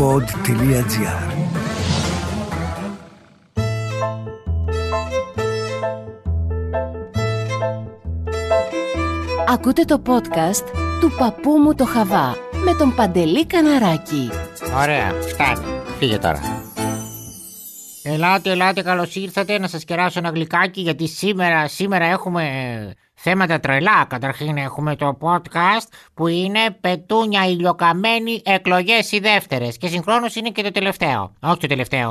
pod.gr Ακούτε το podcast του παππού μου το Χαβά με τον Παντελή Καναράκη. Ωραία, φτάνει. Φύγε τώρα. Ελάτε, ελάτε, καλώς ήρθατε να σας κεράσω ένα γλυκάκι γιατί σήμερα, σήμερα έχουμε θέματα τρελά. Καταρχήν έχουμε το podcast που είναι πετούνια ηλιοκαμένη εκλογές οι δεύτερες. Και συγχρόνως είναι και το τελευταίο. Όχι το τελευταίο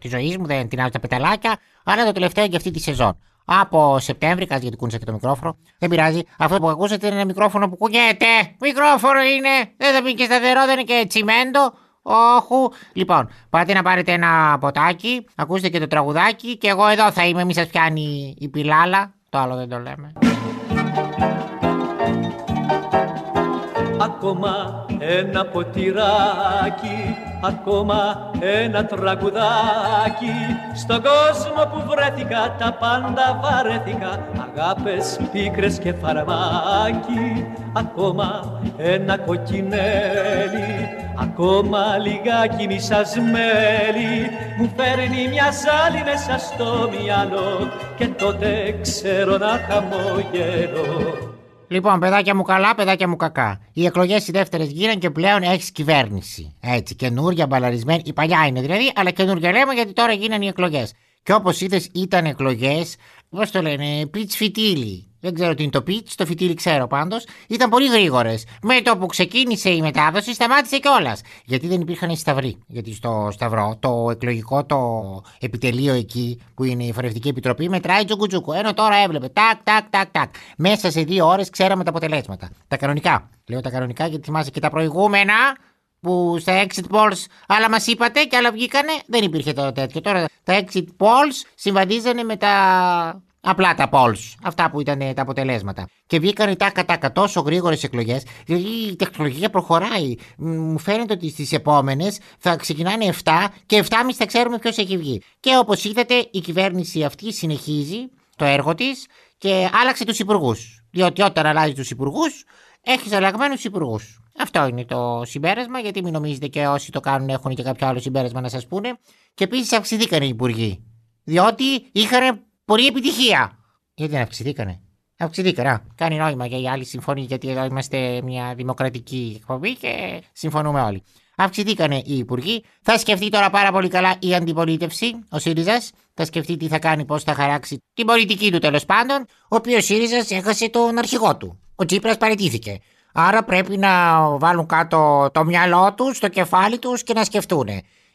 της ζωής μου, δεν τεινάζω τα πεταλάκια, αλλά το τελευταίο για αυτή τη σεζόν. Από Σεπτέμβρη, κάτι γιατί κούνησα και το μικρόφωνο. Δεν πειράζει. Αυτό που ακούσατε είναι ένα μικρόφωνο που κουνιέται. Μικρόφωνο είναι. Δεν θα πει και σταθερό, δεν είναι και τσιμέντο. όχου. Λοιπόν, πάτε να πάρετε ένα ποτάκι, ακούστε και το τραγουδάκι και εγώ εδώ θα είμαι, μη σας πιάνει η πιλάλα. Το άλλο δεν το λέμε. Ακόμα ένα ποτηράκι, ακόμα ένα τραγουδάκι. Στον κόσμο που βρέθηκα τα πάντα βαρέθηκα. Αγάπες πίκρες και φαρμάκι Ακόμα ένα κοκκινέλι Ακόμα λιγάκι μισασμέλι Μου φέρνει μια ζάλη μέσα στο μυαλό Και τότε ξέρω να χαμογελώ Λοιπόν, παιδάκια μου καλά, παιδάκια μου κακά. Οι εκλογές οι δεύτερες γίνανε και πλέον έχεις κυβέρνηση. Έτσι, καινούρια, μπαλαρισμένη. Η παλιά είναι δηλαδή, αλλά καινούρια λέμε γιατί τώρα γίνανε οι εκλογές. Και όπως είδες, ήταν εκλογές, πώς το λένε, πιτ φιτίλι. Δεν ξέρω τι είναι το pitch, το φιτίλι ξέρω πάντως. Ήταν πολύ γρήγορες. Με το που ξεκίνησε η μετάδοση, σταμάτησε κιόλας. Γιατί δεν υπήρχαν σταυροί. Γιατί στο Σταυρό, το εκλογικό το επιτελείο εκεί, που είναι η Φορευτική Επιτροπή, μετράει τζουκουτζούκου. Ενώ τώρα έβλεπε τάκ, τάκ, τάκ, τάκ. Μέσα σε δύο ώρες ξέραμε τα αποτελέσματα. Τα κανονικά. Λέω τα κανονικά γιατί θυμάσαι και τα προηγούμενα που στα exit polls άλλα μας είπατε και άλλα βγήκανε, δεν υπήρχε το τέτοιο. Τώρα τα exit polls συμβαδίζανε με τα Απλά τα polls, αυτά που ήταν τα αποτελέσματα. Και βγήκαν τα κατά τόσο γρήγορες εκλογές, δηλαδή η τεχνολογία προχωράει. Μου φαίνεται ότι στις επόμενες θα ξεκινάνε 7 και 7,5 θα ξέρουμε ποιος έχει βγει. Και όπως είδατε, η κυβέρνηση αυτή συνεχίζει το έργο της και άλλαξε τους υπουργούς. Διότι όταν αλλάζει τους υπουργούς, έχεις αλλαγμένους υπουργούς. Αυτό είναι το συμπέρασμα, γιατί μην νομίζετε και όσοι το κάνουν έχουν και κάποιο άλλο συμπέρασμα να σας πούνε. Και επίσης αυξηθήκαν οι υπουργοί. Διότι είχαν Πολύ επιτυχία. Γιατί δεν αυξηθήκανε; Αυξηθήκανε. Κάνει νόημα και οι άλλοι συμφωνεί γιατί εδώ είμαστε μια δημοκρατική εκπομπή και συμφωνούμε όλοι. Αυξηθήκανε οι υπουργοί. Θα σκεφτεί τώρα πάρα πολύ καλά η αντιπολίτευση, ο ΣΥΡΙΖΑ. Θα σκεφτεί τι θα κάνει, πώς θα χαράξει την πολιτική του τέλος πάντων. Ο οποίος ΣΥΡΙΖΑ έχασε τον αρχηγό του. Ο Τσίπρας παραιτήθηκε. Άρα πρέπει να βάλουν κάτω το μυαλό τους, το κεφάλι τους και να σκεφτούν.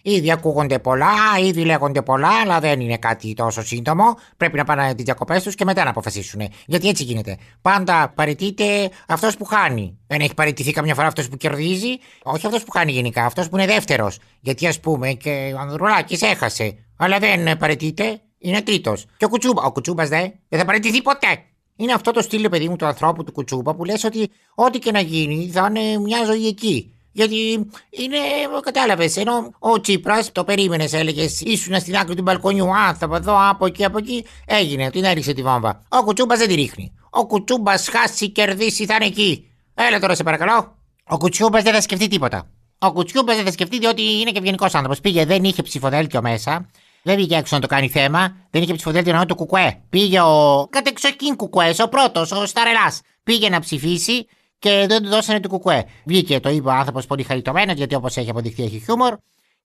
Ήδη ακούγονται πολλά, ήδη λέγονται πολλά, αλλά δεν είναι κάτι τόσο σύντομο. Πρέπει να πάνε τις διακοπές τους και μετά να αποφασίσουν. Γιατί έτσι γίνεται. Πάντα παραιτείται αυτός που χάνει. Δεν έχει παραιτηθεί καμιά φορά αυτός που κερδίζει. Όχι αυτός που χάνει γενικά, αυτός που είναι δεύτερος. Γιατί ας πούμε και ο Ανδρουλάκης έχασε. Αλλά δεν παραιτείται, είναι τρίτος. Και ο Κουτσούμπας. Ο Κουτσούμπας δε, δεν θα παραιτηθεί ποτέ. Είναι αυτό το στήλο, παιδί μου, του ανθρώπου του Κουτσούμπα που λες ότι ό,τι και να γίνει θα είναι μια ζωή εκεί. Γιατί είναι, κατάλαβες, ενώ ο Τσίπρας το περίμενες, έλεγες, ήσουν στην άκρη του μπαλκονιού, α, θα εδώ, από εκεί, από εκεί. Έγινε, την έριξε τη βόμβα. Ο Κουτσούμπα δεν τη ρίχνει. Ο Κουτσούμπα χάσει, κερδίσει, θα είναι εκεί. Έλα τώρα, σε παρακαλώ. Ο Κουτσούμπα δεν θα σκεφτεί τίποτα. Ο Κουτσούμπα δεν θα σκεφτεί διότι είναι και ευγενικός άνθρωπος. Πήγε, δεν είχε ψηφοδέλτιο μέσα. Δεν βγήκε έξω να το κάνει θέμα. Δεν είχε ψηφοδέλτιο να το κουκουέ. Πήγε ο κατεξοκίν κουκουές, ο πρώτος, ο Σταρελάς. Πήγε να ψηφίσει και δεν του δώσανε το κουκουέ. Βγήκε, το είπε ο άνθρωπος πολύ χαριτωμένος, γιατί όπως έχει αποδειχθεί έχει χιούμορ.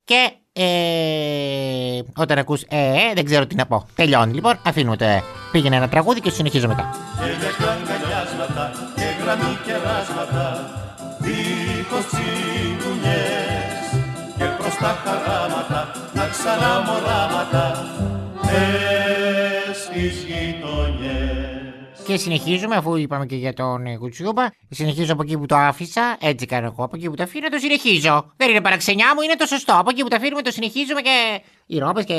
Και ε, όταν ακούς ε, ε, δεν ξέρω τι να πω. Τελειώνει λοιπόν, αφήνουμε το ε. Πήγαινε ένα τραγούδι και συνεχίζω μετά. Και για αγκαλιάσματα και γραμμή και ράσματα δίχως τσιγκουνιές και προς τα χαράματα τα ξανά μοράματα στις γειτονιές. Και συνεχίζουμε, αφού είπαμε και για τον ε, Κουτσιούμπα. Συνεχίζω από εκεί που το άφησα. Έτσι κάνω εγώ. Από εκεί που το αφήνω, το συνεχίζω. Δεν είναι παραξενιά μου, είναι το σωστό. Από εκεί που το αφήνουμε, το συνεχίζουμε και οι ρόπε και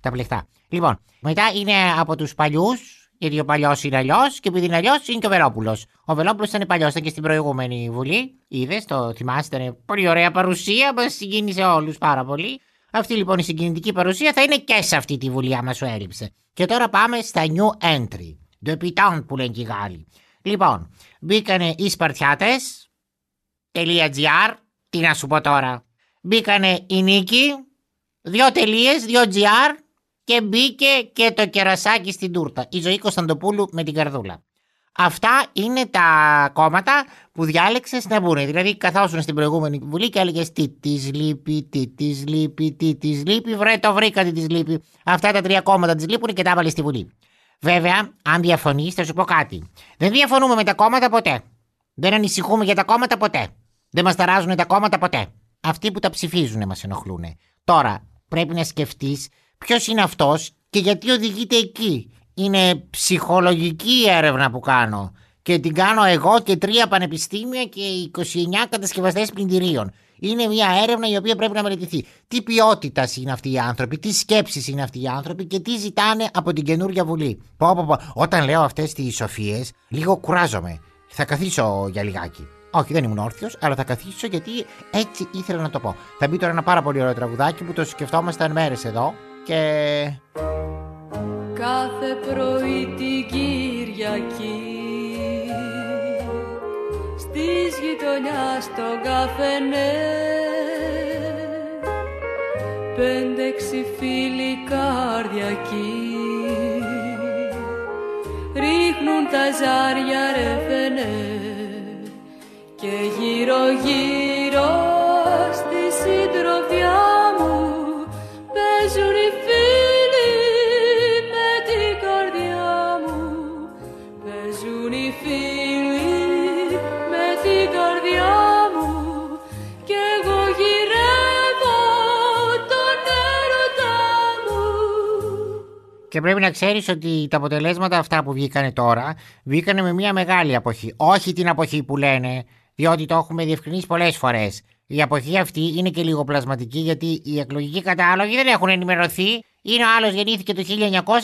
τα πλεχτά. Λοιπόν, μετά είναι από τους παλιούς. Γιατί ο παλιός είναι αλλιώς και επειδή είναι αλλιώς είναι και ο Βελόπουλος. Ο Βελόπουλος ήταν παλιός, ήταν και στην προηγούμενη Βουλή. Είδες, το θυμάστε, ήταν πολύ ωραία παρουσία, μας συγκίνησε όλους πάρα πολύ. Αυτή λοιπόν η συγκινητική παρουσία θα είναι και σε αυτή τη Βουλή, άμα σου έλειψε. Και τώρα πάμε στα new entry. Ντεπιτάν που λένε και οι Γάλλοι. Λοιπόν, μπήκανε οι Σπαρτιάτες. .gr, τι να σου πω τώρα. μπήκανε η Νίκη, δύο τελείες, δύο GR και μπήκε και το κερασάκι στην τούρτα. Η ζωή Κωνσταντοπούλου με την καρδούλα. Αυτά είναι τα κόμματα που διάλεξε να μπουν. Δηλαδή, καθόσουν στην προηγούμενη βουλή και έλεγε Τι της λείπει, τι της λείπει, τι της λείπει. Βρε, το βρήκα τι της λείπει. Αυτά τα τρία κόμματα της λείπουν και τα βάλε στη βουλή. Βέβαια, αν διαφωνείς, θα σου πω κάτι. Δεν διαφωνούμε με τα κόμματα ποτέ. Δεν ανησυχούμε για τα κόμματα ποτέ. Δεν μας ταράζουν τα κόμματα ποτέ. Αυτοί που τα ψηφίζουν μας ενοχλούν. Τώρα, πρέπει να σκεφτείς ποιος είναι αυτός και γιατί οδηγείται εκεί. Είναι ψυχολογική έρευνα που κάνω. Και την κάνω εγώ και τρία πανεπιστήμια και 29 κατασκευαστές πλυντηρίων. Είναι μια έρευνα η οποία πρέπει να μελετηθεί. Τι ποιότητας είναι αυτοί οι άνθρωποι, τι σκέψεις είναι αυτοί οι άνθρωποι και τι ζητάνε από την καινούργια Βουλή. Πω, πω, πω. Όταν λέω αυτές τις σοφίες, λίγο κουράζομαι. Θα καθίσω για λιγάκι. Όχι, δεν ήμουν όρθιος, αλλά θα καθίσω γιατί έτσι ήθελα να το πω. Θα μπει τώρα ένα πάρα πολύ ωραίο τραγουδάκι που το σκεφτόμασταν μέρες εδώ και. Κάθε πρωί την Κυριακή. Στις γειτονιάς στο καφενέ. Πέντε-έξι φίλοι καρδιακοί. Ρίχνουν τα ζάρια ρε φαινέ Και γύρω γύρω Και πρέπει να ξέρεις ότι τα αποτελέσματα αυτά που βγήκανε τώρα βγήκανε με μια μεγάλη αποχή. Όχι την αποχή που λένε, διότι το έχουμε διευκρινίσει πολλές φορές. Η αποχή αυτή είναι και λίγο πλασματική γιατί οι εκλογικοί κατάλογοι δεν έχουν ενημερωθεί. Είναι ο άλλος γεννήθηκε το 1900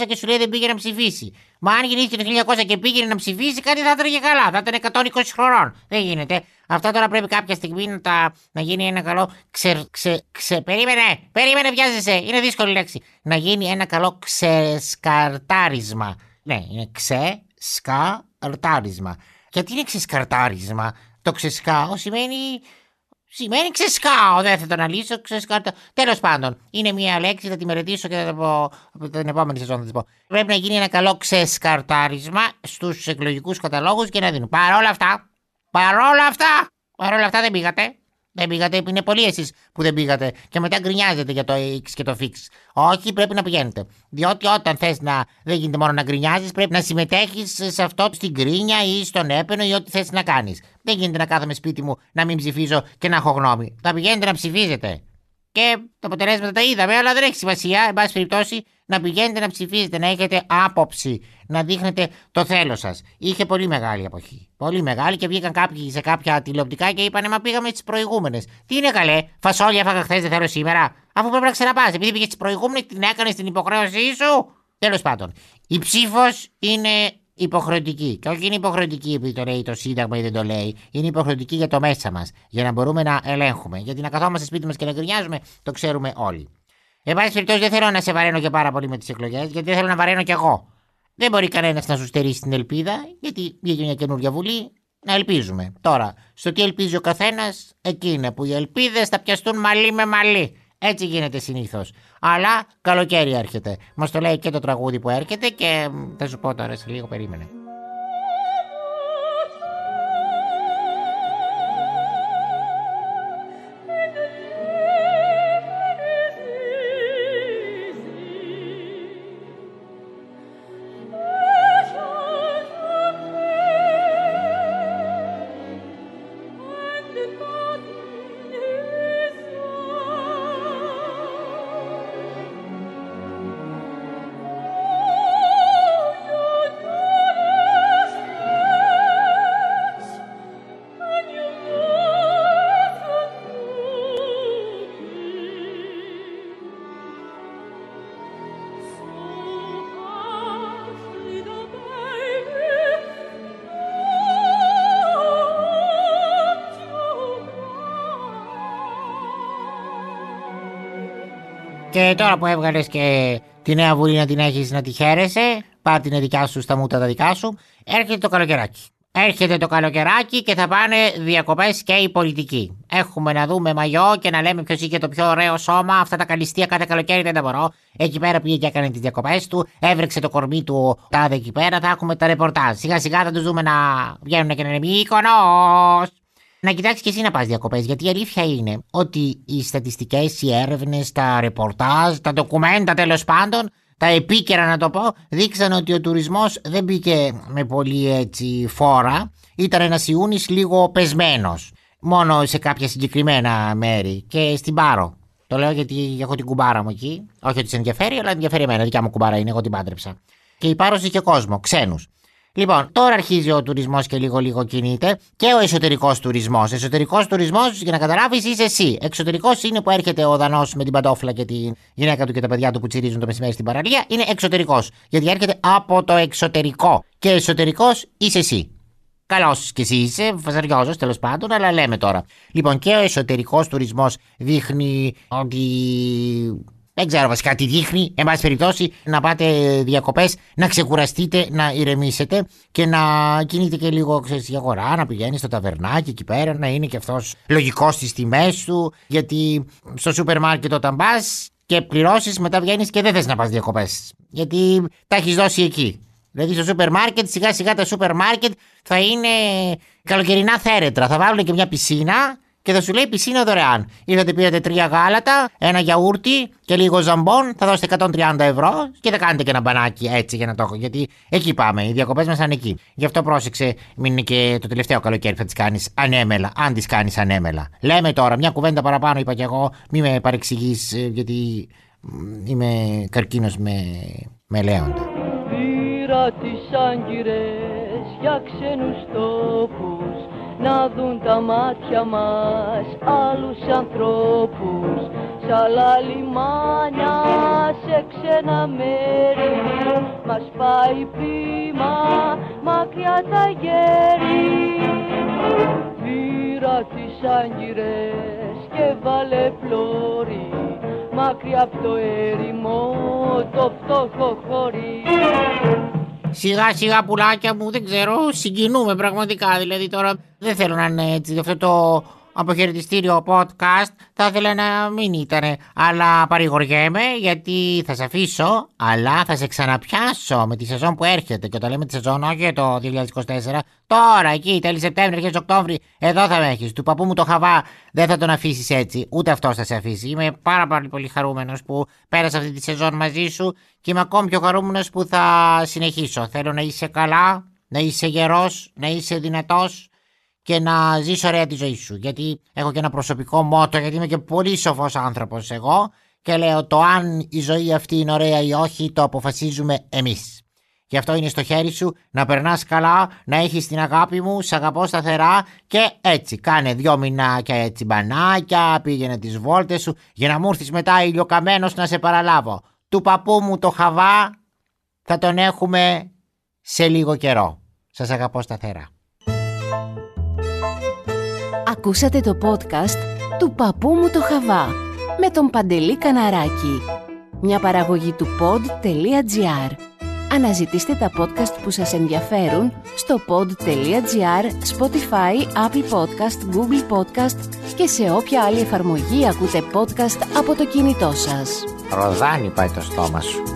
και σου λέει δεν πήγε να ψηφίσει. Μα αν γεννήθηκε το 1900 και πήγαινε να ψηφίσει, κάτι θα έτρεγε καλά. Θα ήταν 120 χρονών. Δεν γίνεται. Αυτά τώρα πρέπει κάποια στιγμή να, τα, να γίνει ένα καλό ξε, ξε, ξε, περίμενε, περίμενε βιάζεσαι, είναι δύσκολη λέξη. Να γίνει ένα καλό ξεσκαρτάρισμα. Ναι, είναι ξεσκαρτάρισμα. Γιατί είναι ξεσκαρτάρισμα; Το ξεσκάω σημαίνει Σημαίνει ξεσκάω, δεν θα το αναλύσω, ξεσκάρτα. Τέλος πάντων, είναι μια λέξη, θα τη μελετήσω και θα το πω την επόμενη σεζόν. Θα της πω. Πρέπει να γίνει ένα καλό ξεσκαρτάρισμα στους εκλογικούς καταλόγους και να δίνουν. Παρ' όλα αυτά, παρόλα αυτά, παρόλα αυτά δεν πήγατε. Δεν πήγατε, είναι πολλοί εσείς που δεν πήγατε και μετά γκρινιάζετε για το X και το Fix. Όχι, πρέπει να πηγαίνετε. Διότι όταν θες να. Δεν γίνεται μόνο να γκρινιάζεις, πρέπει να συμμετέχεις σε αυτό στην κρίνια ή στον έπαινο ή ό,τι θες να κάνεις. Δεν γίνεται να κάθομαι σπίτι μου να μην ψηφίζω και να έχω γνώμη. Θα πηγαίνετε να ψηφίζετε. Και τα αποτελέσματα τα είδαμε, αλλά δεν έχει σημασία. Εν πάση περιπτώσει, να πηγαίνετε να ψηφίζετε, να έχετε άποψη, να δείχνετε το θέλω σας. Είχε πολύ μεγάλη εποχή. Πολύ μεγάλη και βγήκαν κάποιοι σε κάποια τηλεοπτικά και είπαν Μα πήγαμε στι προηγούμενες. Τι είναι καλέ, φασόλια έφαγα χθες, δεν θέλω σήμερα. Αφού πρέπει να ξαναπάς, επειδή πήγες στι προηγούμενες, την έκανες την υποχρέωσή σου. Τέλος πάντων, η ψήφος είναι υποχρεωτική. Και όχι είναι υποχρεωτική επειδή το λέει το Σύνταγμα ή δεν το λέει. Είναι υποχρεωτική για το μέσα μας. Για να μπορούμε να ελέγχουμε. Γιατί να καθόμαστε σπίτι μας και να γκρινιάζουμε, το ξέρουμε όλοι. Εν πάση περιπτώσει, δεν θέλω να σε βαραίνω και πάρα πολύ με τις εκλογές, γιατί δεν θέλω να βαραίνω κι εγώ. Δεν μπορεί κανένας να σου στερήσει την ελπίδα, γιατί βγήκε μια καινούργια βουλή. Να ελπίζουμε. Τώρα, στο τι ελπίζει ο καθένας, εκεί είναι που οι ελπίδες θα πιαστούν μαλλί με μαλλί. Έτσι γίνεται συνήθως. Αλλά καλοκαίρι έρχεται. Μας το λέει και το τραγούδι που έρχεται και θα σου πω τώρα σε λίγο περίμενε. Και τώρα που έβγαλες και τη νέα βουλή να την έχεις να τη χαίρεσαι, πάρ την δικιά σου στα μούτα τα δικά σου, έρχεται το καλοκαιράκι. Έρχεται το καλοκαιράκι και θα πάνε διακοπές και οι πολιτικοί. Έχουμε να δούμε μαγιό και να λέμε ποιος είχε το πιο ωραίο σώμα. Αυτά τα καλυστία κάθε καλοκαίρι δεν τα μπορώ. Εκεί πέρα πήγε και έκανε τις διακοπές του, έβρεξε το κορμί του τάδε εκεί πέρα. Θα έχουμε τα ρεπορτάζ. Σιγά σιγά θα τους δούμε να βγαίνουν και να είναι μήκονο. Να κοιτάξεις και εσύ να πας διακοπές. Γιατί η αλήθεια είναι ότι οι στατιστικές, οι έρευνες, τα ρεπορτάζ, τα ντοκουμέντα τέλος πάντων τα επίκαιρα να το πω, δείξαν ότι ο τουρισμός δεν μπήκε με πολύ έτσι φόρα. Ήταν ένας Ιούνις λίγο πεσμένος. Μόνο σε κάποια συγκεκριμένα μέρη και στην Πάρο. Το λέω γιατί έχω την κουμπάρα μου εκεί. Όχι ότι σε ενδιαφέρει, αλλά ενδιαφέρει εμένα. Δικιά μου κουμπάρα είναι, εγώ την πάντρεψα. Και η Πάρος είχε κόσμο, ξένους. Λοιπόν, τώρα αρχίζει ο τουρισμός και λίγο λίγο κινείται και ο εσωτερικός τουρισμός. Εσωτερικός τουρισμός, για να καταλάβεις, είσαι εσύ. Εξωτερικός είναι που έρχεται ο Δανός με την παντόφλα και τη γυναίκα του και τα παιδιά του που τσιρίζουν το μεσημέρι στην παραλία. Είναι εξωτερικός. Γιατί έρχεται από το εξωτερικό. Και εσωτερικός είσαι εσύ. Καλός κι εσύ είσαι, φασαριόζος τέλος πάντων, αλλά λέμε τώρα. Λοιπόν, και ο εσωτερικός τουρισμός δείχνει ότι δεν ξέρω βασικά τι δείχνει. Εν πάση περιπτώσει, να πάτε διακοπές, να ξεκουραστείτε, να ηρεμήσετε και να κινείτε και λίγο ξέρεις, η αγορά, να πηγαίνεις στο ταβερνάκι εκεί πέρα, να είναι και αυτός λογικός στις τιμές του. Γιατί στο σούπερ μάρκετ όταν πας και πληρώσεις, μετά βγαίνεις και δεν θες να πας διακοπές. Γιατί τα έχεις δώσει εκεί. Δηλαδή στο σούπερ μάρκετ, σιγά σιγά τα σούπερ μάρκετ θα είναι καλοκαιρινά θέρετρα. Θα βάλουν και μια πισίνα και θα σου λέει πισίνα δωρεάν. Ήρθατε, πήρατε τρία γάλατα, ένα γιαούρτι και λίγο ζαμπόν, θα δώσετε 130 ευρώ και θα κάνετε και ένα μπανάκι έτσι για να το έχω. Γιατί εκεί πάμε, οι διακοπές μας είναι εκεί. Γι' αυτό πρόσεξε, μην είναι και το τελευταίο καλοκαίρι θα τις κάνεις ανέμελα, αν τις κάνεις ανέμελα. Λέμε τώρα, μια κουβέντα παραπάνω είπα κι εγώ, μην με παρεξηγείς, ε, γιατί είμαι καρκίνος με, με λέοντα. Πήρα τις άγκυρες για ξένους τόπους να δουν τα μάτια μας άλλους ανθρώπους. Σ' άλλα λιμάνια, σε ξένα μέρη. Μας πάει πείμα μακριά τα γέρη. Πήρα τις άγκυρες και βάλε πλώρη. Μακριά από το έρημο το φτωχό χωρί Σιγά σιγά πουλάκια μου, δεν ξέρω, συγκινούμε πραγματικά. Δηλαδή τώρα δεν θέλω να είναι έτσι αυτό το αποχαιρετιστήριο podcast θα ήθελα να μην ήταν. Αλλά παρηγοριέμαι γιατί θα σε αφήσω, αλλά θα σε ξαναπιάσω με τη σεζόν που έρχεται. Και όταν λέμε τη σεζόν, όχι το 2024, τώρα εκεί, τέλη Σεπτέμβρη, αρχές Οκτώβρη, εδώ θα με έχεις. Του παππού μου το χαβά δεν θα τον αφήσεις έτσι, ούτε αυτός θα σε αφήσει. Είμαι πάρα πολύ, πολύ χαρούμενος που πέρασα αυτή τη σεζόν μαζί σου και είμαι ακόμη πιο χαρούμενος που θα συνεχίσω. Θέλω να είσαι καλά, να είσαι γερός, να είσαι δυνατός και να ζήσω ωραία τη ζωή σου. Γιατί έχω και ένα προσωπικό μότο, γιατί είμαι και πολύ σοφός άνθρωπος εγώ και λέω το αν η ζωή αυτή είναι ωραία ή όχι το αποφασίζουμε εμείς. Γι' αυτό είναι στο χέρι σου να περνάς καλά, να έχεις την αγάπη μου, σε αγαπώ σταθερά και έτσι. Κάνε δυο μηνάκια έτσι μπανάκια, πήγαινε τις βόλτες σου για να μου έρθεις μετά ηλιοκαμένος να σε παραλάβω. Του παππού μου το χαβά θα τον έχουμε σε λίγο καιρό. Σας αγαπώ σταθερά. Ακούσατε το podcast του παππού μου το Χαβά με τον Παντελή Καναράκη. Μια παραγωγή του pod.gr. Αναζητήστε τα podcast που σας ενδιαφέρουν στο pod.gr, Spotify, Apple Podcast, Google Podcast και σε όποια άλλη εφαρμογή ακούτε podcast από το κινητό σας. Ροδάνι πάει το στόμα σου.